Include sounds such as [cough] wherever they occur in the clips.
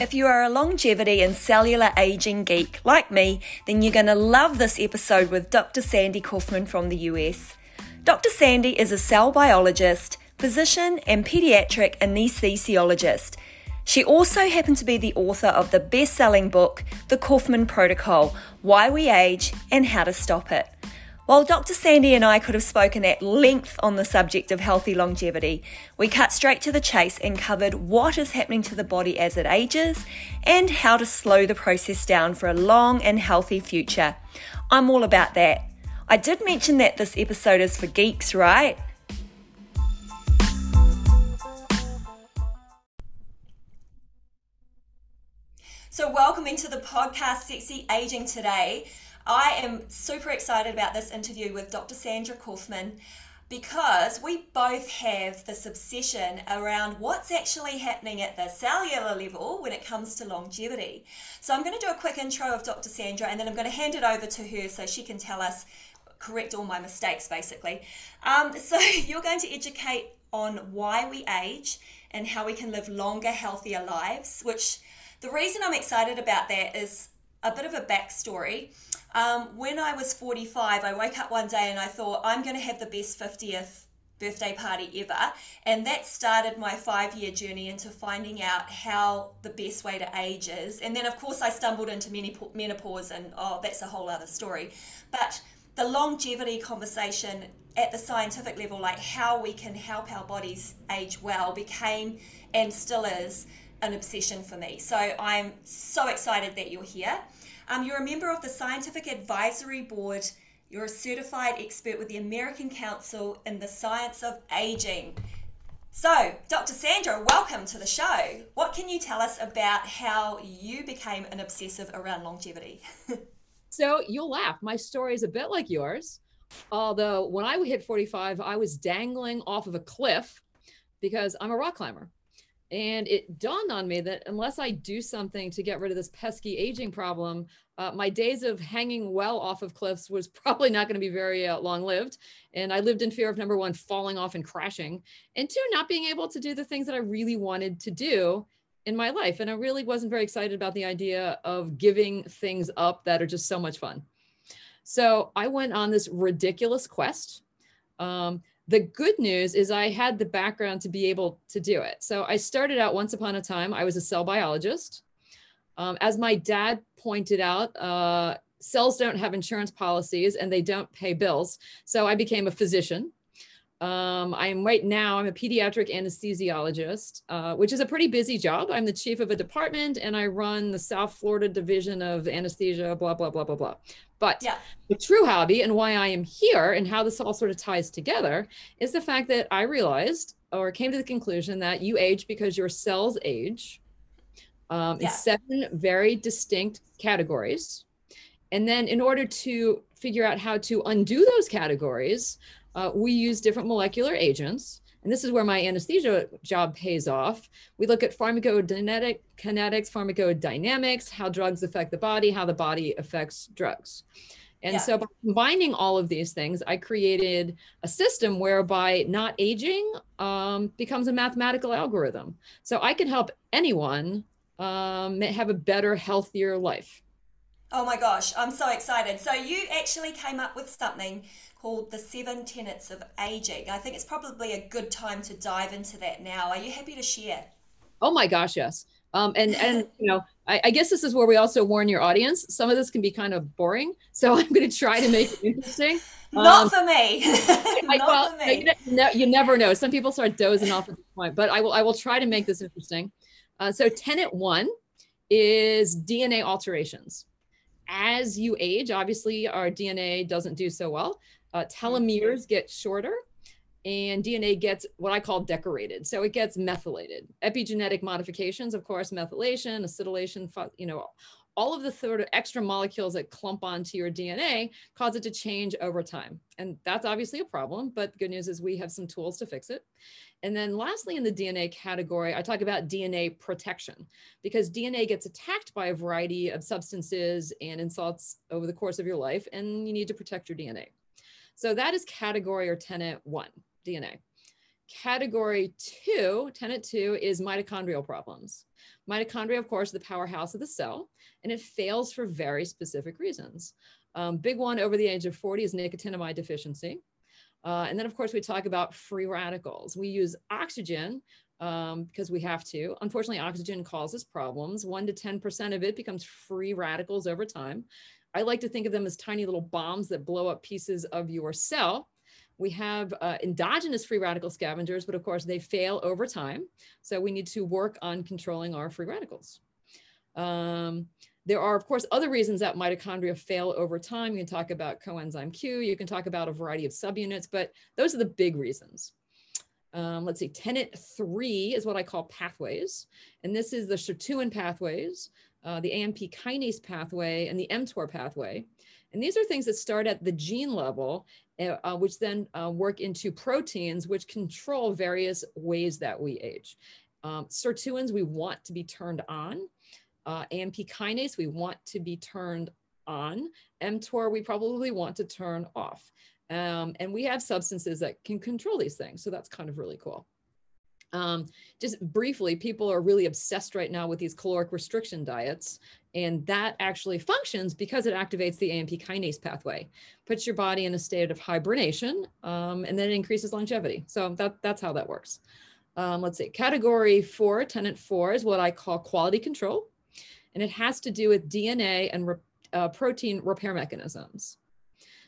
If you are a longevity and cellular aging geek like me, then you're going to love this episode with Dr. Sandy Kaufmann from the US. Dr. Sandy is a cell biologist, physician, and pediatric anesthesiologist. She also happened to be the author of the best selling book, The Kaufmann Protocol Why We Age and How to Stop It. While Dr. Sandy and I could have spoken at length on the subject of healthy longevity, we cut straight to the chase and covered what is happening to the body as it ages and how to slow the process down for a long and healthy future. I'm all about that. I did mention that this episode is for geeks, right? So, welcome into the podcast Sexy Aging today. I am super excited about this interview with Dr. Sandra Kaufmann because we both have this obsession around what's actually happening at the cellular level when it comes to longevity. So I'm going to do a quick intro of Dr. Sandra and then I'm going to hand it over to her so she can tell us, correct all my mistakes basically. Um, so [laughs] you're going to educate on why we age and how we can live longer, healthier lives, which the reason I'm excited about that is a bit of a backstory. Um, when I was 45, I woke up one day and I thought, I'm going to have the best 50th birthday party ever. And that started my five year journey into finding out how the best way to age is. And then, of course, I stumbled into menopause, and oh, that's a whole other story. But the longevity conversation at the scientific level, like how we can help our bodies age well, became and still is an obsession for me. So I'm so excited that you're here. Um, you're a member of the Scientific Advisory Board. You're a certified expert with the American Council in the Science of Aging. So, Dr. Sandra, welcome to the show. What can you tell us about how you became an obsessive around longevity? [laughs] so, you'll laugh. My story is a bit like yours. Although, when I hit 45, I was dangling off of a cliff because I'm a rock climber. And it dawned on me that unless I do something to get rid of this pesky aging problem, uh, my days of hanging well off of cliffs was [laughs] probably not going to be very uh, long lived. And I lived in fear of number one, falling off and crashing, and two, not being able to do the things that I really wanted to do in my life. And I really wasn't very excited about the idea of giving things up that are just so much fun. So I went on this ridiculous quest. Um, the good news is I had the background to be able to do it. So I started out once upon a time, I was a cell biologist. Um, as my dad pointed out, uh, cells don't have insurance policies and they don't pay bills. So I became a physician. Um, I'm right now, I'm a pediatric anesthesiologist, uh, which is a pretty busy job. I'm the chief of a department and I run the South Florida division of anesthesia, blah, blah, blah, blah, blah. But yeah. the true hobby and why I am here and how this all sort of ties together is the fact that I realized or came to the conclusion that you age because your cells age um, yeah. in seven very distinct categories. And then in order to figure out how to undo those categories, uh, we use different molecular agents. And this is where my anesthesia job pays off. We look at pharmacodynamic kinetics, pharmacodynamics, how drugs affect the body, how the body affects drugs. And yeah. so by combining all of these things, I created a system whereby not aging um, becomes a mathematical algorithm. So I can help anyone um, have a better, healthier life. Oh my gosh, I'm so excited. So you actually came up with something called The Seven Tenets of Aging. I think it's probably a good time to dive into that now. Are you happy to share? Oh my gosh, yes. Um, and and [laughs] you know, I, I, guess this is where we also warn your audience. Some of this can be kind of boring, so [laughs] I'm going to try to make it interesting. [laughs] Not um, for me. Not well, for me. You, you never know. Some people start dozing off at this point, but I will. I will try to make this interesting. Uh, so, tenet one is DNA alterations. As you age, obviously, our DNA doesn't do so well. Uh, telomeres get shorter and DNA gets what I call decorated. So it gets methylated. Epigenetic modifications, of course, methylation, acetylation, you know, all of the sort of extra molecules that clump onto your DNA cause it to change over time. And that's obviously a problem, but the good news is we have some tools to fix it. And then lastly, in the DNA category, I talk about DNA protection because DNA gets attacked by a variety of substances and insults over the course of your life, and you need to protect your DNA. So that is category or tenant one, DNA. Category two, tenant two, is mitochondrial problems. Mitochondria, of course, the powerhouse of the cell, and it fails for very specific reasons. Um, big one over the age of 40 is nicotinamide deficiency. Uh, and then, of course, we talk about free radicals. We use oxygen um, because we have to. Unfortunately, oxygen causes problems. One to 10% of it becomes free radicals over time. I like to think of them as tiny little bombs that blow up pieces of your cell. We have uh, endogenous free radical scavengers, but of course they fail over time. So we need to work on controlling our free radicals. Um, there are, of course, other reasons that mitochondria fail over time. You can talk about coenzyme Q, you can talk about a variety of subunits, but those are the big reasons. Um, let's see, tenet three is what I call pathways. And this is the sirtuin pathways, uh, the AMP kinase pathway, and the mTOR pathway. And these are things that start at the gene level, uh, uh, which then uh, work into proteins, which control various ways that we age. Um, sirtuins we want to be turned on. Uh, AMP kinase, we want to be turned on. mTOR, we probably want to turn off. Um, and we have substances that can control these things. So that's kind of really cool. Um, just briefly, people are really obsessed right now with these caloric restriction diets. And that actually functions because it activates the AMP kinase pathway, puts your body in a state of hibernation, um, and then it increases longevity. So that, that's how that works. Um, let's see, category four, tenant four is what I call quality control and it has to do with DNA and re- uh, protein repair mechanisms.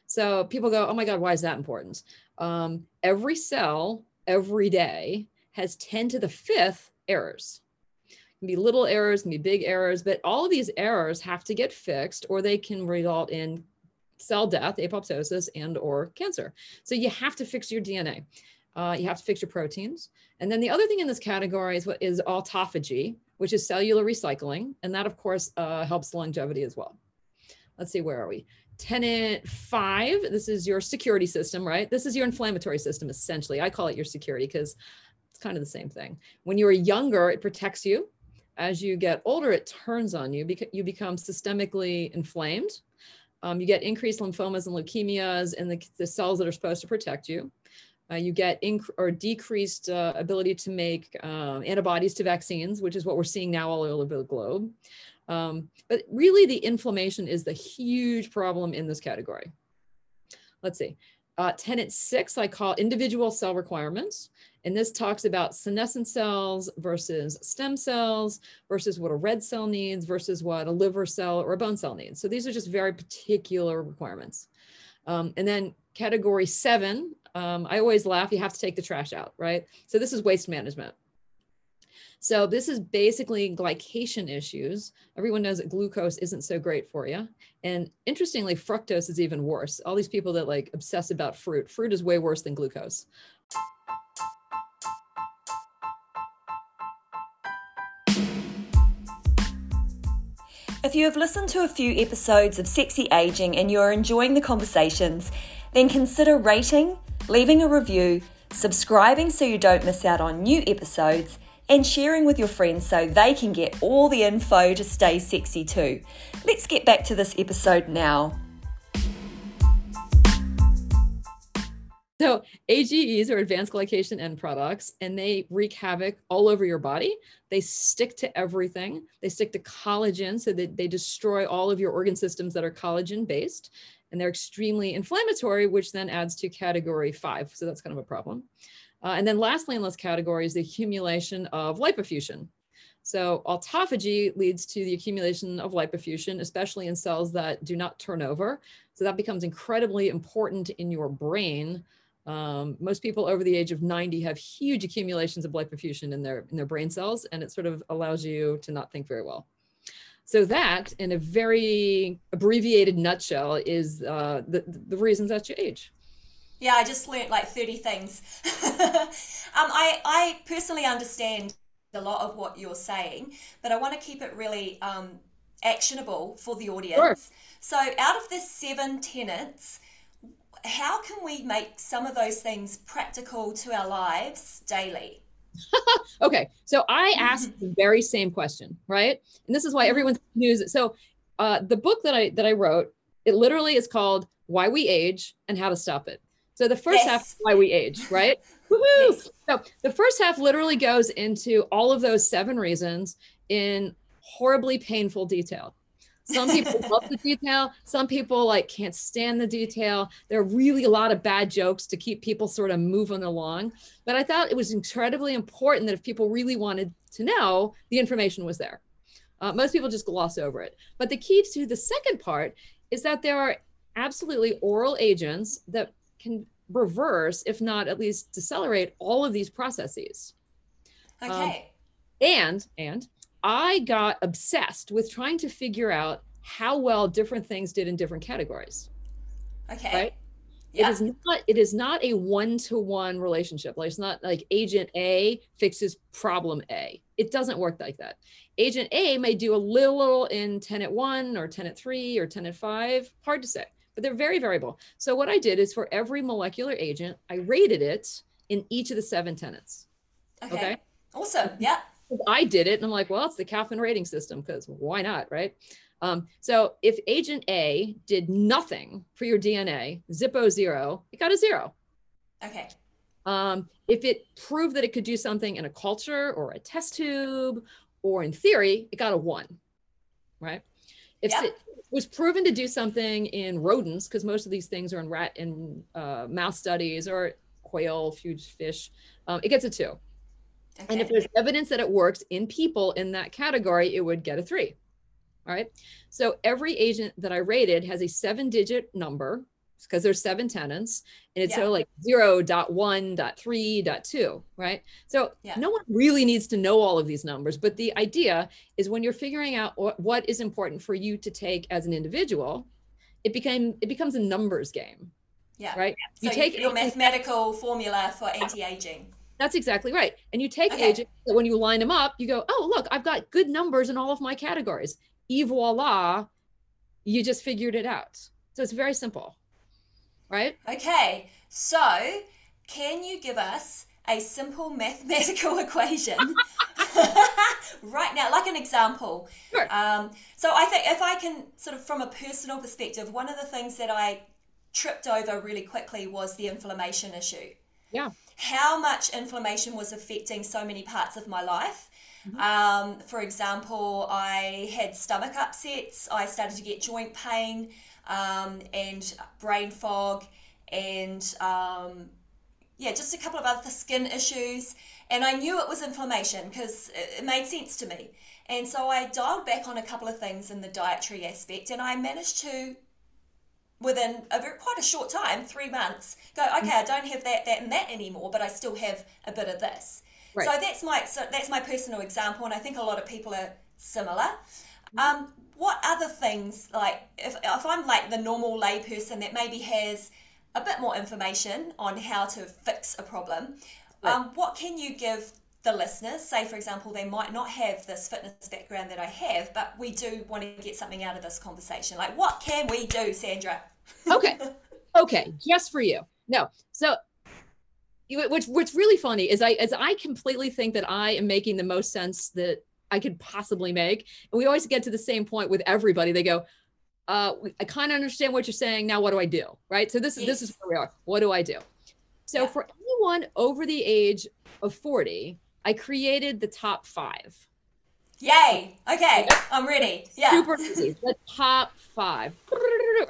So people go, oh my God, why is that important? Um, every cell every day has 10 to the fifth errors. It can be little errors, can be big errors, but all of these errors have to get fixed or they can result in cell death, apoptosis, and or cancer. So you have to fix your DNA. Uh, you have to fix your proteins. And then the other thing in this category is what is autophagy, which is cellular recycling. And that, of course, uh, helps longevity as well. Let's see, where are we? Tenet five, this is your security system, right? This is your inflammatory system, essentially. I call it your security because it's kind of the same thing. When you are younger, it protects you. As you get older, it turns on you because you become systemically inflamed. Um, you get increased lymphomas and leukemias in the, the cells that are supposed to protect you. Uh, you get inc- or decreased uh, ability to make um, antibodies to vaccines, which is what we're seeing now all over the globe. Um, but really, the inflammation is the huge problem in this category. Let's see. Uh, tenet six, I call individual cell requirements. And this talks about senescent cells versus stem cells versus what a red cell needs versus what a liver cell or a bone cell needs. So these are just very particular requirements. Um, and then category seven, um, I always laugh, you have to take the trash out, right? So this is waste management. So this is basically glycation issues. Everyone knows that glucose isn't so great for you. And interestingly, fructose is even worse. All these people that like obsess about fruit, fruit is way worse than glucose. If you have listened to a few episodes of Sexy Aging and you're enjoying the conversations, then consider rating, leaving a review, subscribing so you don't miss out on new episodes, and sharing with your friends so they can get all the info to stay sexy too. Let's get back to this episode now. So AGEs are advanced glycation end products, and they wreak havoc all over your body. They stick to everything. They stick to collagen, so that they destroy all of your organ systems that are collagen based and they're extremely inflammatory, which then adds to category five. So that's kind of a problem. Uh, and then lastly in this category is the accumulation of lipofuscin. So autophagy leads to the accumulation of lipofuscin, especially in cells that do not turn over. So that becomes incredibly important in your brain. Um, most people over the age of 90 have huge accumulations of lipofuscin in their in their brain cells, and it sort of allows you to not think very well. So that, in a very abbreviated nutshell, is uh, the the reasons that you age. Yeah, I just learned like thirty things. [laughs] um, I I personally understand a lot of what you're saying, but I want to keep it really um, actionable for the audience. Sure. So, out of the seven tenets, how can we make some of those things practical to our lives daily? [laughs] okay, so I asked the very same question, right? And this is why everyone's news. So uh, the book that I that I wrote, it literally is called "Why We Age and How to Stop It." So the first yes. half, why we age, right? [laughs] Yes. So the first half literally goes into all of those seven reasons in horribly painful detail. Some people love the detail. Some people like can't stand the detail. There are really a lot of bad jokes to keep people sort of moving along. But I thought it was incredibly important that if people really wanted to know, the information was there. Uh, most people just gloss over it. But the key to the second part is that there are absolutely oral agents that can reverse, if not at least decelerate, all of these processes. Okay. Um, and and I got obsessed with trying to figure out how well different things did in different categories. Okay. Right? Yeah. It is not it is not a one-to-one relationship. Like it's not like agent A fixes problem A. It doesn't work like that. Agent A may do a little in tenant 1 or tenant 3 or tenant 5, hard to say, but they're very variable. So what I did is for every molecular agent, I rated it in each of the seven tenants. Okay. okay? Awesome. Yeah. I did it. And I'm like, well, it's the Kaufmann rating system because why not? Right. Um, so if agent A did nothing for your DNA, Zippo zero, it got a zero. Okay. Um, if it proved that it could do something in a culture or a test tube or in theory, it got a one. Right. If yeah. it was proven to do something in rodents, because most of these things are in rat and uh, mouse studies or quail, huge fish, um, it gets a two. Okay. And if there's evidence that it works in people in that category, it would get a three. All right. So every agent that I rated has a seven digit number because there's seven tenants and it's yeah. so like zero dot one dot three dot two right so yeah. no one really needs to know all of these numbers but the idea is when you're figuring out what is important for you to take as an individual it became it becomes a numbers game yeah right so you take your mathematical formula for anti-aging that's exactly right. And you take okay. agents that when you line them up, you go, oh, look, I've got good numbers in all of my categories. E voila, you just figured it out. So it's very simple, right? Okay. So can you give us a simple mathematical [laughs] equation [laughs] right now, like an example? Sure. Um, so I think if I can sort of from a personal perspective, one of the things that I tripped over really quickly was the inflammation issue. Yeah how much inflammation was affecting so many parts of my life. Mm-hmm. Um, for example, I had stomach upsets, I started to get joint pain um, and brain fog, and um, yeah, just a couple of other skin issues. And I knew it was inflammation because it, it made sense to me. And so I dialed back on a couple of things in the dietary aspect, and I managed to within a very, quite a short time, three months, go, okay, I don't have that, that, and that anymore, but I still have a bit of this. Right. So that's my so that's my personal example, and I think a lot of people are similar. Mm-hmm. Um, what other things like if if I'm like the normal layperson that maybe has a bit more information on how to fix a problem, right. um, what can you give the listeners? Say, for example, they might not have this fitness background that I have, but we do want to get something out of this conversation. Like, what can we do, Sandra? [laughs] okay. Okay. Just for you. No. So, which what's really funny is I as I completely think that I am making the most sense that I could possibly make. And we always get to the same point with everybody. They go, uh, I kind of understand what you're saying. Now, what do I do? Right. So this is yes. this is where we are. What do I do? So yeah. for anyone over the age of 40, I created the top five. Yay. Okay. I'm ready. Yeah. Super easy. The top five. [laughs]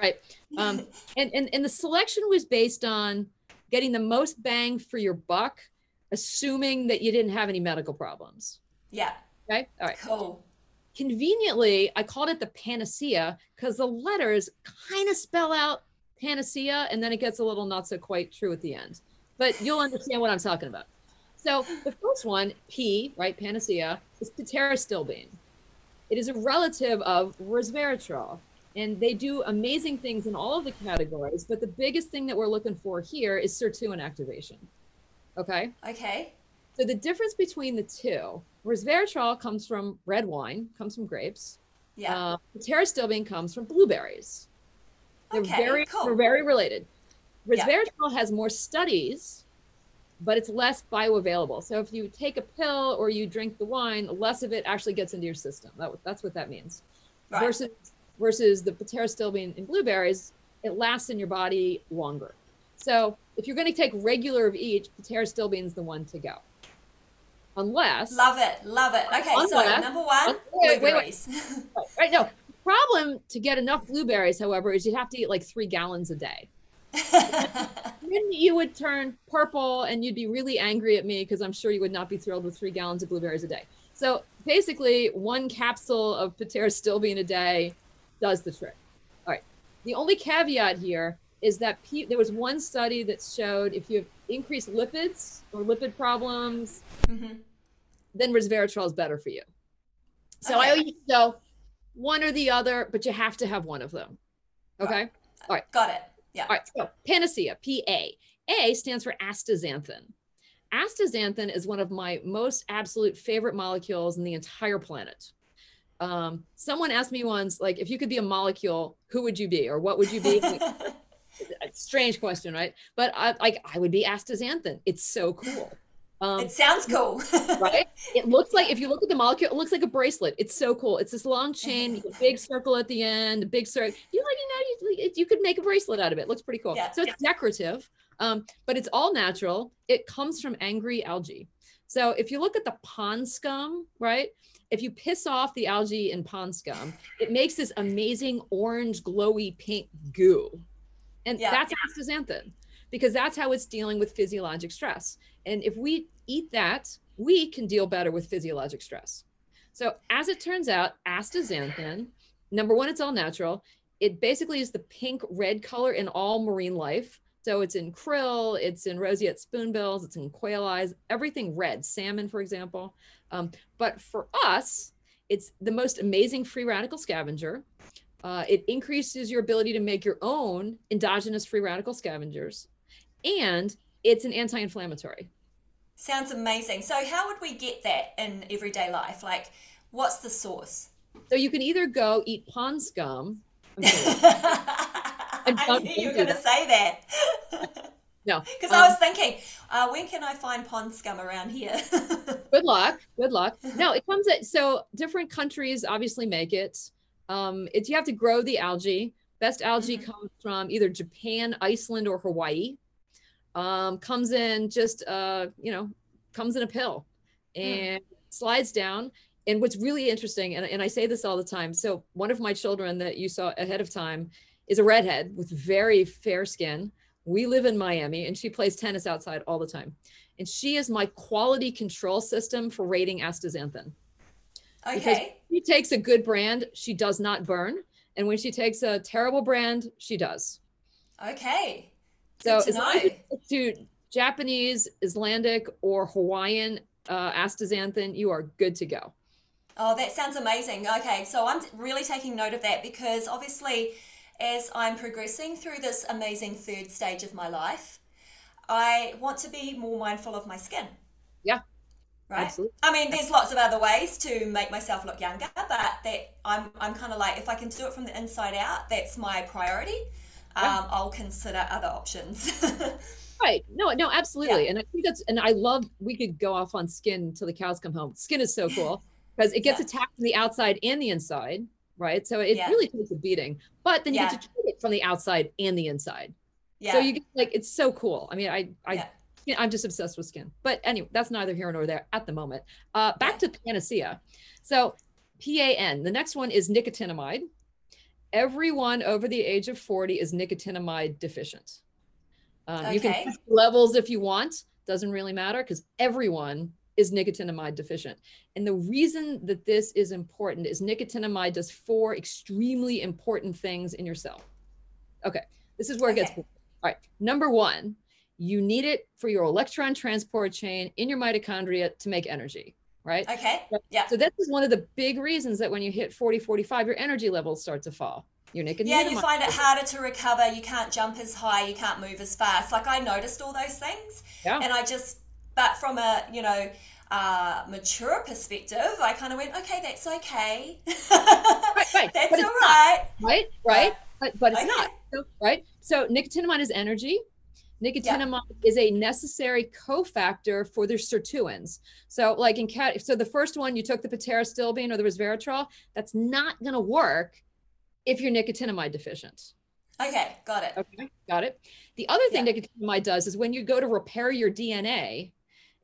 Right. Um, [laughs] and, and, and the selection was based on getting the most bang for your buck, assuming that you didn't have any medical problems. Yeah. Okay. All right. Cool. Conveniently, I called it the panacea because the letters kind of spell out panacea and then it gets a little not so quite true at the end. But you'll understand what I'm talking about. So the first one, P, right, panacea, is pterostyl It is a relative of resveratrol, and they do amazing things in all of the categories. But the biggest thing that we're looking for here is sirtuin activation. Okay. Okay. So the difference between the two, resveratrol comes from red wine, comes from grapes. Yeah. Uh, pterostyl comes from blueberries. They're okay, very, cool. they're very related. Resveratrol yeah. has more studies but it's less bioavailable. So if you take a pill or you drink the wine, less of it actually gets into your system. That, that's what that means. Right. Versus versus the pterostilbene in blueberries, it lasts in your body longer. So if you're going to take regular of each, pterostilbene's the one to go. Unless love it, love it. Okay, unless, so number one, wait, blueberries. [laughs] Wait, wait. right, no problem to get enough blueberries, however, is you'd have to eat like three gallons a day. [laughs] then you would turn purple and you'd be really angry at me because I'm sure you would not be thrilled with three gallons of blueberries a day. So basically, one capsule of pterostilbene a day does the trick. All right. The only caveat here is that pe- there was one study that showed if you have increased lipids or lipid problems, mm-hmm. then resveratrol is better for you. So okay. I so one or the other, but you have to have one of them. Okay. All right. Got it. Yeah. All right. So panacea, P A. A stands for astaxanthin. Astaxanthin is one of my most absolute favorite molecules in the entire planet. Um, someone asked me once, like, if you could be a molecule, who would you be, or what would you be? [laughs] strange question, right? But I, like, I would be astaxanthin. It's so cool. Um, it sounds cool, right? [laughs] It looks like if you look at the molecule, it looks like a bracelet. It's so cool. It's this long [laughs] chain, big circle at the end, a big circle. You like, you know, you, you could make a bracelet out of it. it looks pretty cool. Yeah. So it's decorative, um, but it's all natural. It comes from angry algae. So if you look at the pond scum, right? If you piss off the algae in pond scum, it makes this amazing orange, glowy pink goo. And yeah. that's astaxanthin because that's how it's dealing with physiologic stress. And if we eat that, we can deal better with physiologic stress. So, as it turns out, astaxanthin, number one, it's all natural. It basically is the pink red color in all marine life. So, it's in krill, it's in roseate spoonbills, it's in quail eyes, everything red, salmon, for example. Um, but for us, it's the most amazing free radical scavenger. Uh, it increases your ability to make your own endogenous free radical scavengers and it's an anti-inflammatory. Sounds amazing. So how would we get that in everyday life? Like what's the source? So you can either go eat pond scum. [laughs] I knew you were going to say that. no, [laughs] because um, I was thinking, uh, when can I find pond scum around here? [laughs] good luck. Good luck. No, it comes at so different countries obviously make it. Um, it's you have to grow the algae. Best algae mm-hmm. comes from either Japan, Iceland, or Hawaii um, comes in just uh, you know comes in a pill hmm. and slides down. And what's really interesting and, and i say this all the time so one of my children that you saw ahead of time is a redhead with very fair skin. We live in miami and she plays tennis outside all the time. And she is my quality control system for rating astaxanthin. Okay. because she takes a good brand she does not burn. And when she takes a terrible brand she does. Okay so as to Japanese, Icelandic, or Hawaiian uh, astaxanthin, you are good to go. Oh, that sounds amazing. Okay, so I'm really taking note of that because obviously, as I'm progressing through this amazing third stage of my life, I want to be more mindful of my skin. Yeah. Right. Absolutely. I mean, there's lots of other ways to make myself look younger, but that I'm I'm kind of like if I can do it from the inside out, that's my priority yeah. um, I'll consider other options. [laughs] right. No, no, absolutely. Yeah. And I think that's, and I love, we could go off on skin till the cows come home. Skin is so [laughs] cool because it gets yeah. attacked from the outside and the inside. Right. So it really takes a beating, but then you get to treat it from the outside and the inside. Yeah. So you get like, it's so cool. I mean, I, I, I'm just obsessed with skin. But anyway, that's neither here nor there at the moment. Uh, back to panacea. So PAN, the next one is nicotinamide everyone over the age of 40 is nicotinamide deficient. Um, okay. You can levels if you want, doesn't really matter because everyone is nicotinamide deficient. And the reason that this is important is nicotinamide does four extremely important things in your cell. Okay, this is where okay. it gets. All right, number one, you need it for your electron transport chain in your mitochondria to make energy right? Okay. Yeah. So this is one of the big reasons that when you hit 40, 45, your energy levels start to fall. You're naked. Yeah, you find it harder to recover. You can't jump as high. You can't move as fast. Like I noticed all those things. Yeah. And I just, but from a, you know, uh, mature perspective, I kind of went, okay, that's okay. right, right. [laughs] that's all right. Not, right, right. But, but it's okay. not. So, right. So nicotinamide is energy. Nicotinamide yeah. is a necessary cofactor for the sirtuins. So, like in cat, so the first one you took the pterostilbene or the resveratrol, that's not going to work if you're nicotinamide deficient. Okay, got it. Okay, got it. The other thing Yeah. nicotinamide does is when you go to repair your DNA,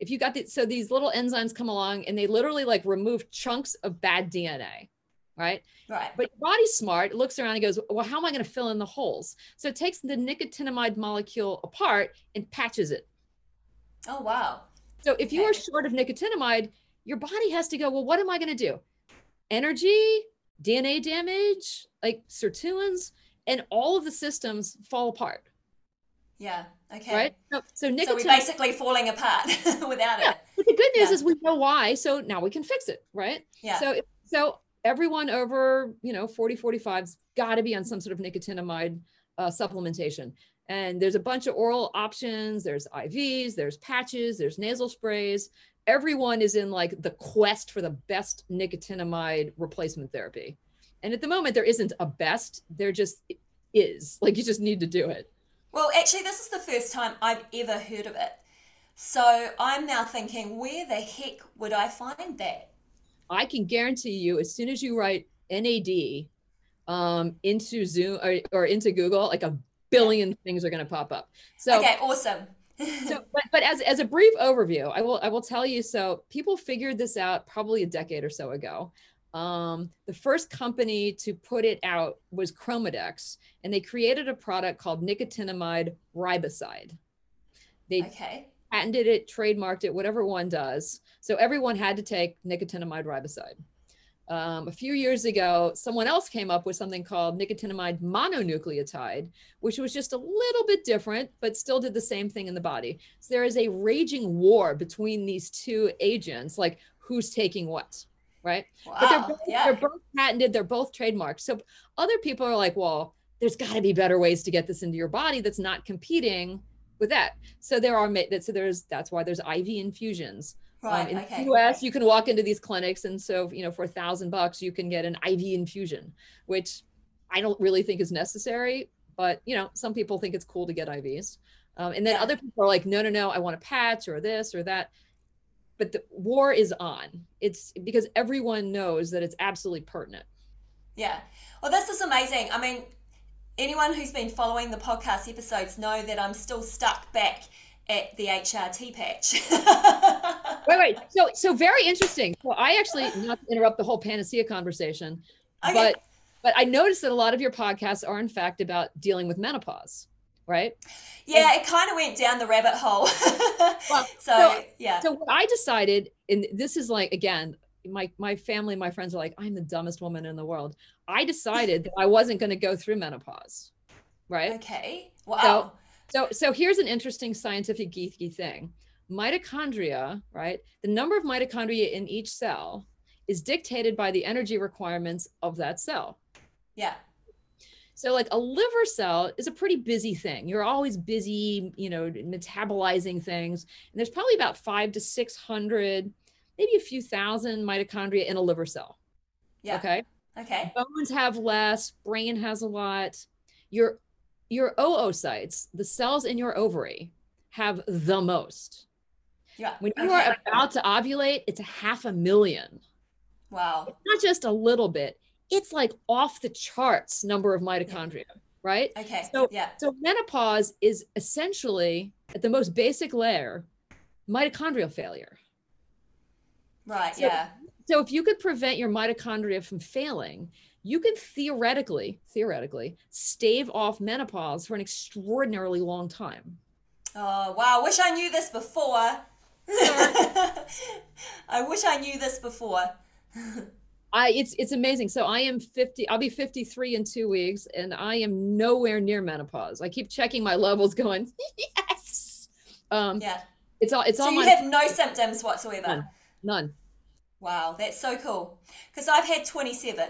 if you got the, so these little enzymes come along and they literally like remove chunks of bad DNA, right? Right. But your body's smart. It looks around and goes, well, how am I going to fill in the holes? So it takes the nicotinamide molecule apart and patches it. Oh wow. So if you are short of nicotinamide, your body has to go, well, what am I going to do? Energy, DNA damage, like sirtuins, and all of the systems fall apart, Yeah. Okay. right? So, so So we're basically falling apart [laughs] without Yeah. it. But the good news Yeah. is we know why. So now we can fix it, right? Yeah. So, so everyone over, you know, 40, 45's got to be on some sort of nicotinamide uh, supplementation. And there's a bunch of oral options. There's IVs, there's patches, there's nasal sprays. Everyone is in like the quest for the best nicotinamide replacement therapy. And at the moment, there isn't a best. There just is. Like you just need to do it. Well, actually, this is the first time I've ever heard of it. So I'm now thinking, where the heck would I find that? I can guarantee you, as soon as you write NAD um, into Zoom or, or into Google, like a billion things are going to pop up. So, okay, awesome. [laughs] so but, but as, as a brief overview, I will I will tell you. So people figured this out probably a decade or so ago. Um, the first company to put it out was ChromaDex, and they created a product called nicotinamide riboside. They okay. Patented it, trademarked it, whatever one does. So everyone had to take nicotinamide riboside. Um, a few years ago, someone else came up with something called nicotinamide mononucleotide, which was just a little bit different, but still did the same thing in the body. So there is a raging war between these two agents, like who's taking what, right? Wow. But they're both, yeah. they're both patented, they're both trademarked. So other people are like, well, there's got to be better ways to get this into your body that's not competing with that. So there are so there's that's why there's IV infusions. right. Um, in okay. the US, you can walk into these clinics, and so you know for a thousand bucks you can get an IV infusion, which I don't really think is necessary. But you know, some people think it's cool to get IVs, um, and then Yeah. other people are like, no, no, no, I want a patch or this or that. But the war is on. It's because everyone knows that it's absolutely pertinent. Yeah. Well, this is amazing. I mean, anyone who's been following the podcast episodes know that I'm still stuck back at the HRT patch. [laughs] Wait, wait. So, so very interesting. So, I actually not to interrupt the whole panacea conversation, Okay. but but I noticed that a lot of your podcasts are in fact about dealing with menopause, right? yeah, it kind of went down the rabbit hole. [laughs] Well, so, so- yeah. So what I decided, and this is like again, my my family, my friends are like, I'm the dumbest woman in the world. I decided that I wasn't going to go through menopause, right? okay. Wow. So so here's an interesting scientific geeky thing. Mitochondria, right? The number of mitochondria in each cell is dictated by the energy requirements of that cell. yeah. So like a liver cell is a pretty busy thing. You're always busy, you know, metabolizing things. And there's probably about 5 to 600 maybe a few thousand mitochondria in a liver cell. Yeah. Okay? Okay. bones have less brain has a lot your your oocytes the cells in your ovary have the most Yeah. when you okay. are about to ovulate it's a half a million Wow. not just a little bit it's like off the charts number of mitochondria right Okay. So- yeah. so menopause is essentially at the most basic layer mitochondrial failure Right. so- yeah. So if you could prevent your mitochondria from failing, you could theoretically, theoretically, stave off menopause for an extraordinarily long time. Oh, wow. Wish I knew this before. I wish I knew this before. [laughs] [laughs] I it's it's amazing. So I am 50, I'll be 53 in two weeks, and I am nowhere near menopause. I keep checking my levels, going, [laughs] yes. Um, Yeah. it's all it's So all you my have no symptoms whatsoever. None. None. Wow, that's so cool. Because I've had 27.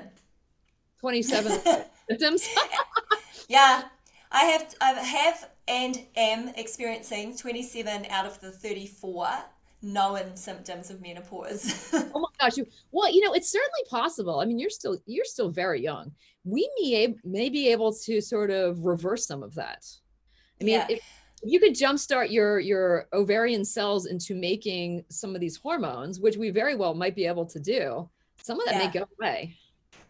27 [laughs] symptoms. [laughs] yeah, I have, I have and am experiencing 27 out of the 34 known symptoms of menopause. [laughs] oh my gosh well you know it's certainly possible i mean you're still you're still very young we may, may be able to sort of reverse some of that i mean Yeah. if you could jumpstart your your ovarian cells into making some of these hormones which we very well might be able to do. Some of that may go away.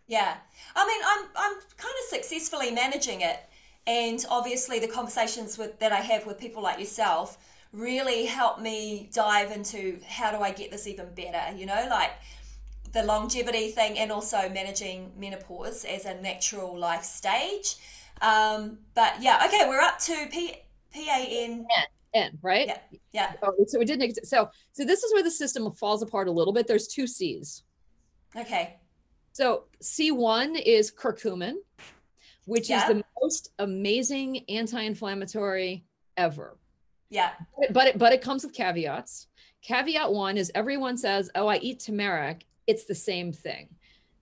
Yeah, I mean, I'm I'm kind of successfully managing it, and obviously the conversations with that I have with people like yourself really help me dive into how do I get this even better, you know, like the longevity thing and also managing menopause as a natural life stage. Um, but yeah, okay, we're up to P P A N N, right? Yeah. Yeah. Oh, so it didn't exist. So so this is where the system falls apart a little bit. There's two C's. Okay. So C1 is curcumin, which Yeah. is the most amazing anti-inflammatory ever. Yeah. But it, but it comes with caveats. Caveat one is everyone says, "Oh, I eat turmeric." It's the same thing,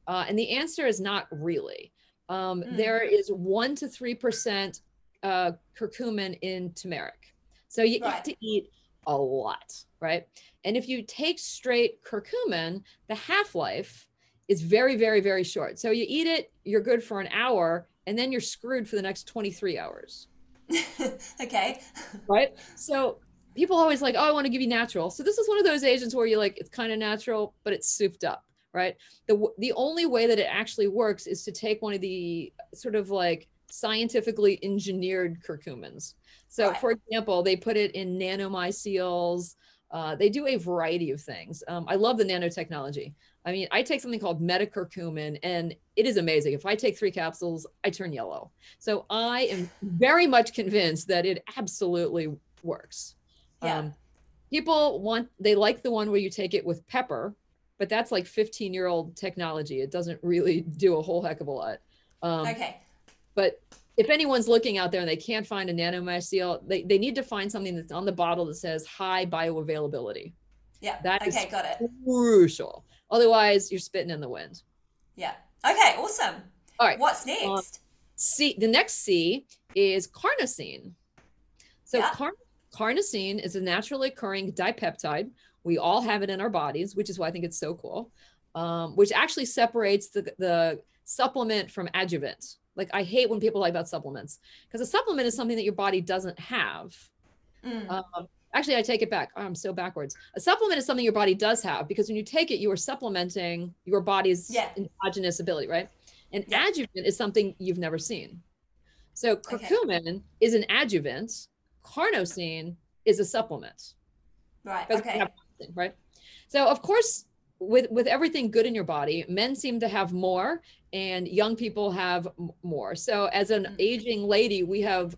uh, and the answer is not really. Um, Mm. There is one to three percent uh, curcumin in turmeric, so you Right. have to eat a lot, right? And if you take straight curcumin, the half life is very, very, very short. So you eat it, you're good for an hour, and then you're screwed for the next 23 hours [laughs] okay. right? So people always like, oh, I want to give you natural. So this is one of those agents where you're like, it's kind of natural, but it's souped up, right? The the only way that it actually works is to take one of the sort of like scientifically engineered curcumins. So, Right. for example, they put it in nanomicelles. Uh, they do a variety of things. Um, I love the nanotechnology. I mean, I take something called metacurcumin, and it is amazing. If I take three capsules, I turn yellow. So I am very much convinced that it absolutely works. Yeah. Um, people want, they like the one where you take it with pepper, but that's like 15 year old technology. It doesn't really do a whole heck of a lot. Um, okay. But if anyone's looking out there and they can't find a nanomicelle, they, they need to find something that's on the bottle that says high bioavailability. Yeah. that is- okay, got it. Crucial. Otherwise, you're spitting in the wind. Yeah. Okay, awesome. All right. What's next? C, the next C is carnosine. So Yeah. car- carnosine is a naturally occurring dipeptide. We all have it in our bodies, which is why I think it's so cool. Um, which actually separates the the supplement from adjuvant. Like I hate when people lie about supplements because a supplement is something that your body doesn't have. Mm, Um, actually, I take it back. Oh, I'm so backwards. A supplement is something your body does have because when you take it, you are supplementing your body's Yeah. endogenous ability, right? An Yeah. adjuvant is something you've never seen. So Okay. curcumin is an adjuvant. Carnosine is a supplement. right. Okay. right? So of course, with with everything good in your body, men seem to have more, and young people have more. So as an Mm. aging lady, we have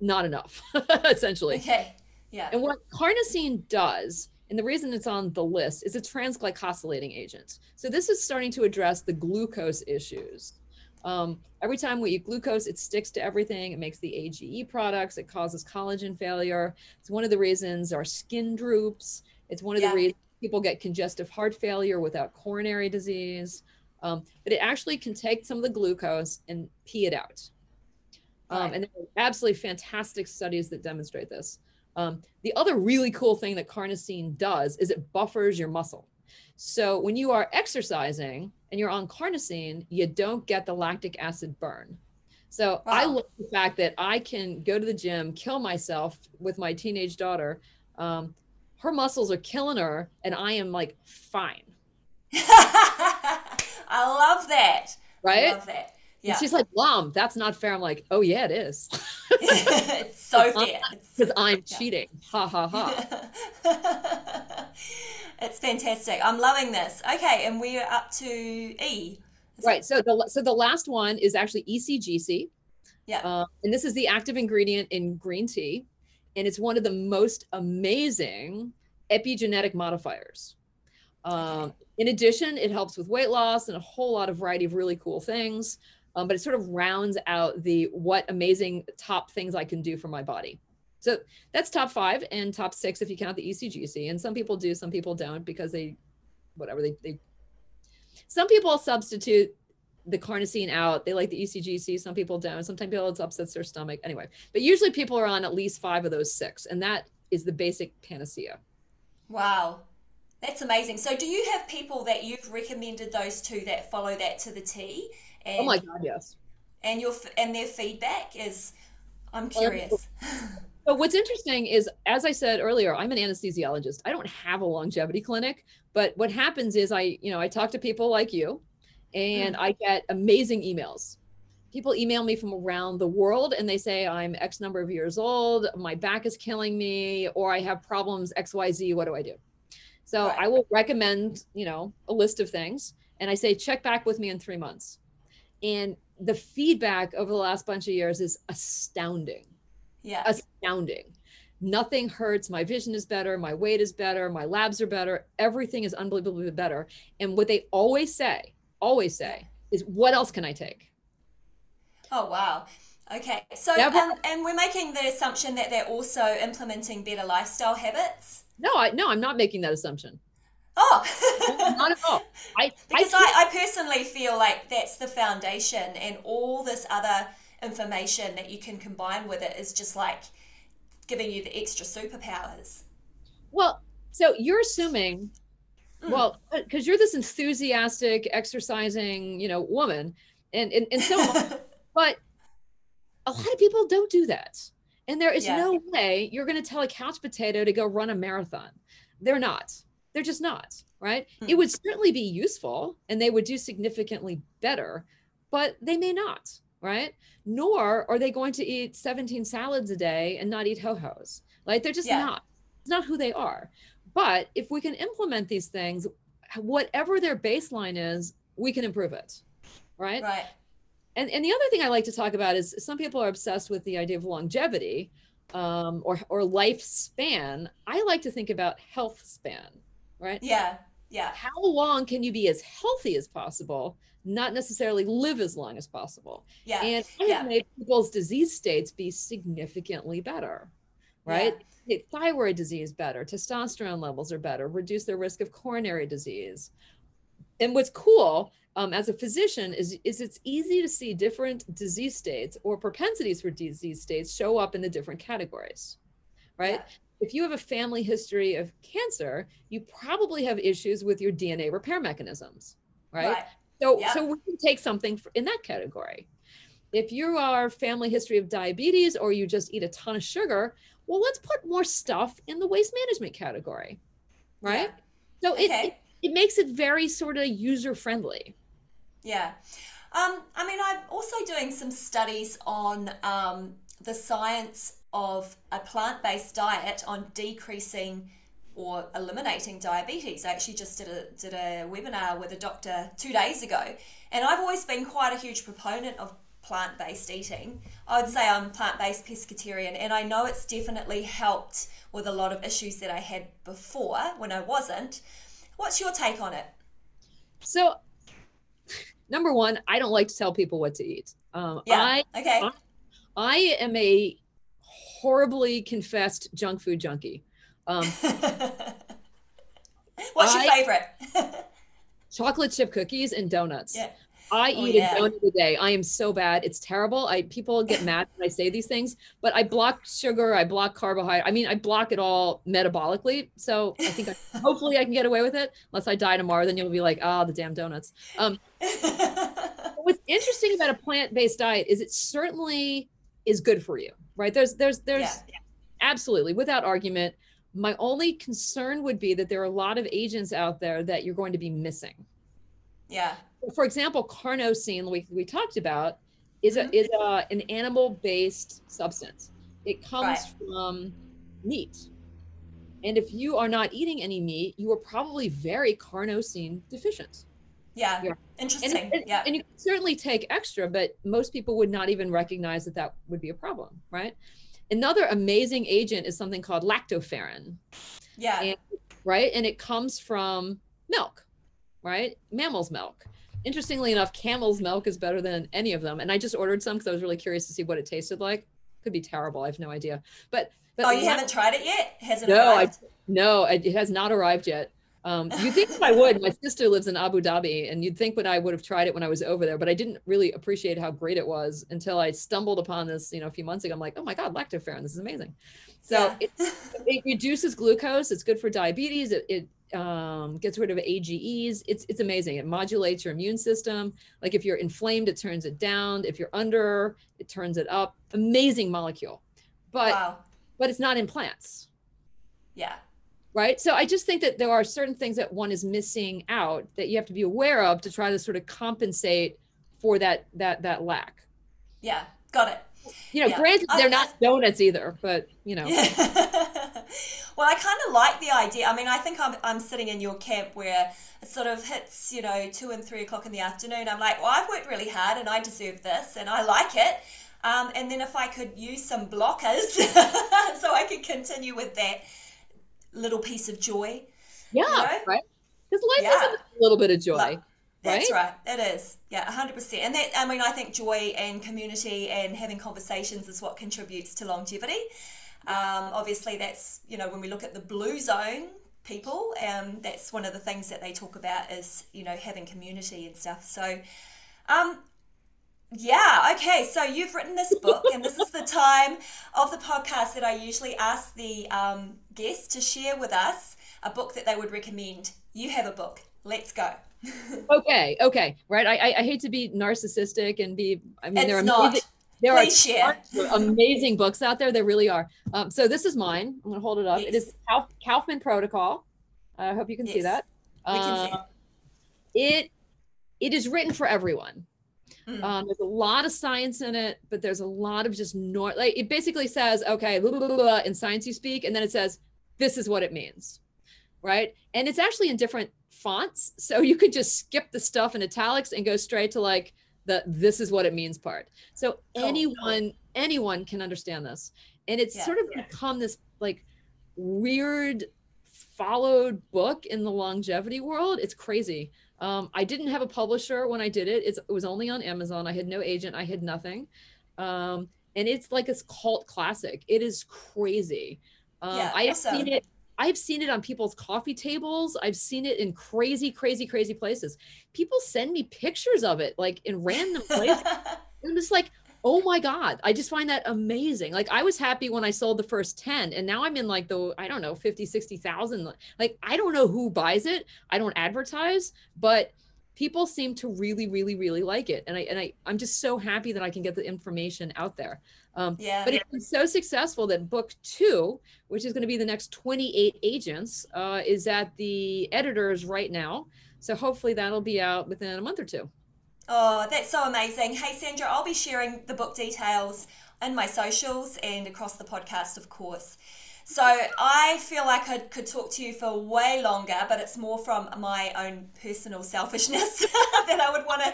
not enough, [laughs] essentially. [laughs] Okay. Yeah. And what carnosine does, and the reason it's on the list, is a transglycosylating agent. So this is starting to address the glucose issues. Um, every time we eat glucose, it sticks to everything. It makes the AGE products. It causes collagen failure. It's one of the reasons our skin droops. It's one of Yeah. the reasons people get congestive heart failure without coronary disease. Um, but it actually can take some of the glucose and pee it out. Um, Right. and there are absolutely fantastic studies that demonstrate this. Um, the other really cool thing that carnosine does is it buffers your muscle. So when you are exercising and you're on carnosine, you don't get the lactic acid burn. So I love the fact that I can go to the gym, kill myself with my teenage daughter. Um, her muscles are killing her, and I am like fine, [laughs] I love that. I right? love that. And Yeah. she's like, "Mom, that's not fair." I'm like, "Oh yeah, it is, [laughs] it's so fair. Because [laughs] I'm cheating." Ha ha ha. it's fantastic. I'm loving this. Okay, and we're up to E. Is Right. So the so the last one is actually ECGC. Yeah. Uh, and this is the active ingredient in green tea, and it's one of the most amazing epigenetic modifiers. Um, In addition, it helps with weight loss and a whole lot of variety of really cool things. Um, but it sort of rounds out the what amazing top things I can do for my body. So that's top five and top six if you count the ECGC. And some people do, some people don't because they, whatever they, they some people substitute the carnosine out. They like the ECGC. Some people don't. Sometimes people it upsets their stomach. Anyway, but usually people are on at least five of those six, and that is the basic panacea. Wow. That's amazing. So do you have people that you've recommended those two that follow that to the T? And, Oh my God, yes. and your and their feedback is I'm oh, curious. [laughs] But what's interesting is, as I said earlier, I'm an anesthesiologist. I don't have a longevity clinic, but what happens is I, you know, I talk to people like you, and mm. I get amazing emails. people email me from around the world and they say i'm x number of years old my back is killing me or i have problems xyz what do i do? So Right. i will recommend you know a list of things and i say check back with me in three months. And the feedback over the last bunch of years is astounding. Yeah. astounding. Nothing hurts. My vision is better. My weight is better. My labs are better. Everything is unbelievably better. And what they always say always say is what else can i take Oh wow. Okay. So Never- and, and we're making the assumption that they're also implementing better lifestyle habits. No, I no, I'm not making that assumption. Oh. Not at all. I [laughs] because I, I, I personally feel like that's the foundation and all this other information that you can combine with it is just like giving you the extra superpowers. well, so you're assuming, Mm. well, because you're this enthusiastic, exercising, you know, woman, and and and so, on, [laughs] but a lot of people don't do that, and there is Yeah. no way you're going to tell a couch potato to go run a marathon. They're not. They're just not. Right. It Mm. would certainly be useful, and they would do significantly better, but they may not. Right. Nor are they going to eat 17 salads a day and not eat ho hos. Like they're just Yeah. not. It's not who they are. But if we can implement these things, whatever their baseline is, we can improve it. Right. Right. And, and the other thing I like to talk about is some people are obsessed with the idea of longevity um, or, or lifespan. I like to think about health span, right? Yeah. Yeah. How long can you be as healthy as possible, not necessarily live as long as possible? Yeah. And I yeah. made people's disease states be significantly better, right? Make Thyroid disease better, testosterone levels are better, reduce their risk of coronary disease. And what's cool um, as a physician is, is it's easy to see different disease states or propensities for disease states show up in the different categories, right? Yeah. If you have a family history of cancer, you probably have issues with your DNA repair mechanisms, right? Right. So, Yeah. so we can take something in that category. If you are family history of diabetes or you just eat a ton of sugar, well, let's put more stuff in the waste management category, right? So it, Okay. it it makes it very sort of user friendly. Yeah. Um, I mean, I'm also doing some studies on um, the science of a plant based diet on decreasing or eliminating diabetes. I actually just did a, did a webinar with a doctor two days ago, and I've always been quite a huge proponent of plant based eating. I would say I'm plant based pescatarian, and I know it's definitely helped with a lot of issues that I had before when I wasn't. What's your take on it? So, number one, I don't like to tell people what to eat. Um, Yeah. I Okay. I am a horribly confessed junk food junkie. Um, [laughs] What's your I- favorite? [laughs] chocolate chip cookies and donuts. yeah. I Oh, eat yeah. a donut a day. I am so bad. It's terrible. I people get mad when I say these things, but I block sugar. I block carbohydrate. I mean, I block it all metabolically. So I think I, [laughs] hopefully I can get away with it. Unless I die tomorrow, then you'll be like, ah, the damn donuts. Um, [laughs] what's interesting about a plant-based diet is it certainly is good for you, right? There's there's there's absolutely without argument. My only concern would be that there are a lot of agents out there that you're going to be missing yeah. For example, carnosine, we, we talked about, is a mm-hmm. is a, an animal based substance. It comes Right. from meat, and if you are not eating any meat, you are probably very carnosine deficient. Yeah. Yeah. And, Interesting. and, yeah. and you can certainly take extra, but most people would not even recognize that that would be a problem, right? Another amazing agent is something called lactoferrin yeah. and- right? And it comes from milk, right? Mammal's milk. Interestingly enough, camel's milk is better than any of them. And I just ordered some because I was really curious to see what it tasted like. Could be terrible. I have no idea. But but oh, you haven't tried it yet? Hasn't No, I no, it it has not arrived yet. Um, you think I would? My sister lives in Abu Dhabi, and you'd think that I would have tried it when I was over there, but I didn't really appreciate how great it was until I stumbled upon this, you know, a few months ago. I'm like, oh my god, lactoferrin, this is amazing. So Yeah. it, it reduces glucose. It's good for diabetes. It, it um, gets rid of AGEs. It's it's amazing. It modulates your immune system. Like if you're inflamed, it turns it down. If you're under, it turns it up. Amazing molecule, but wow. but it's not in plants Yeah. right so i just think that there are certain things that one is missing out that you have to be aware of to try to sort of compensate for that that that lack Yeah, got it. You know, Yeah. granted, they're I- not donuts either, but you know. Yeah. [laughs] well, I kind of like the idea. I mean, I think I'm, I'm sitting in your camp where it sort of hits, you know, two and three o'clock in the afternoon. I'm like, well, I've worked really hard and I deserve this and I like it. Um, and then if I could use some blockers [laughs] so I could continue with that little piece of joy. Yeah, know? right. Because life Yeah. is a little bit of joy. Like, That's Right? right. It is. Yeah, 100%. And that, I mean, I think joy and community and having conversations is what contributes to longevity. Um, obviously, that's, you know, when we look at the blue zone people, um, that's one of the things that they talk about is, you know, having community and stuff. So, um, yeah, okay. So you've written this book, and this is the [laughs] time of the podcast that I usually ask the um, guests to share with us a book that they would recommend. You have a book. Let's go. Okay, okay, right. I, I I hate to be narcissistic and be. I mean, there are not. amazing, there Please are share. amazing books out there. There really are. Um, so this is mine. I'm gonna hold it up. It Yes. is Kauf, Kaufmann Protocol. I hope you can see that. We can see Uh, it it is written for everyone. Mm. Um, there's a lot of science in it, but there's a lot of just nor like it basically says, okay, blah, blah, blah, in science you speak, and then it says, this is what it means. Right. And it's actually in different fonts. So you could just skip the stuff in italics and go straight to like the this is what it means part. So Cool. anyone, anyone can understand this. And it's Yeah. sort of become this like weird followed book in the longevity world. It's crazy. Um, I didn't have a publisher when I did it. It's, it was only on Amazon. I had no agent. I had nothing. Um, and it's like a cult classic. It is crazy. Um, Yeah, I have awesome. seen it. I've seen it on people's coffee tables. I've seen it in crazy, crazy, crazy places. People send me pictures of it, like in random places. [laughs] I'm just like, oh my God. I just find that amazing. Like I was happy when I sold the first 10 and now I'm in like the, I don't know, 50, 60,000. Like I don't know who buys it. I don't advertise, but people seem to really, really, really like it. And I, and I, I'm just so happy that I can get the information out there. Um, yeah. but it's been so successful that book two, which is going to be the next 28 agents, uh, is at the editors right now. So hopefully that'll be out within a month or two. Oh, that's so amazing. Hey, Sandra, I'll be sharing the book details in my socials and across the podcast, of course. So I feel like I could talk to you for way longer, but it's more from my own personal selfishness [laughs] that I would want to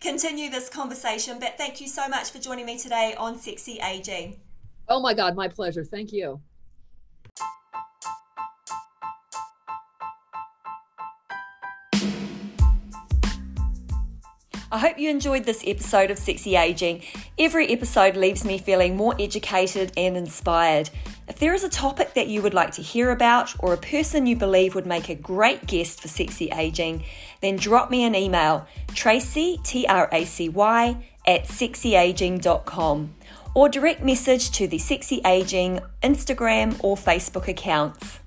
continue this conversation. But thank you so much for joining me today on Sexy Aging. Oh my God, my pleasure. Thank you. I hope you enjoyed this episode of Sexy Aging. Every episode leaves me feeling more educated and inspired. If there is a topic that you would like to hear about or a person you believe would make a great guest for Sexy Aging, then drop me an email, Tracy, T R A C Y, at sexyaging.com or direct message to the Sexy Aging Instagram or Facebook accounts.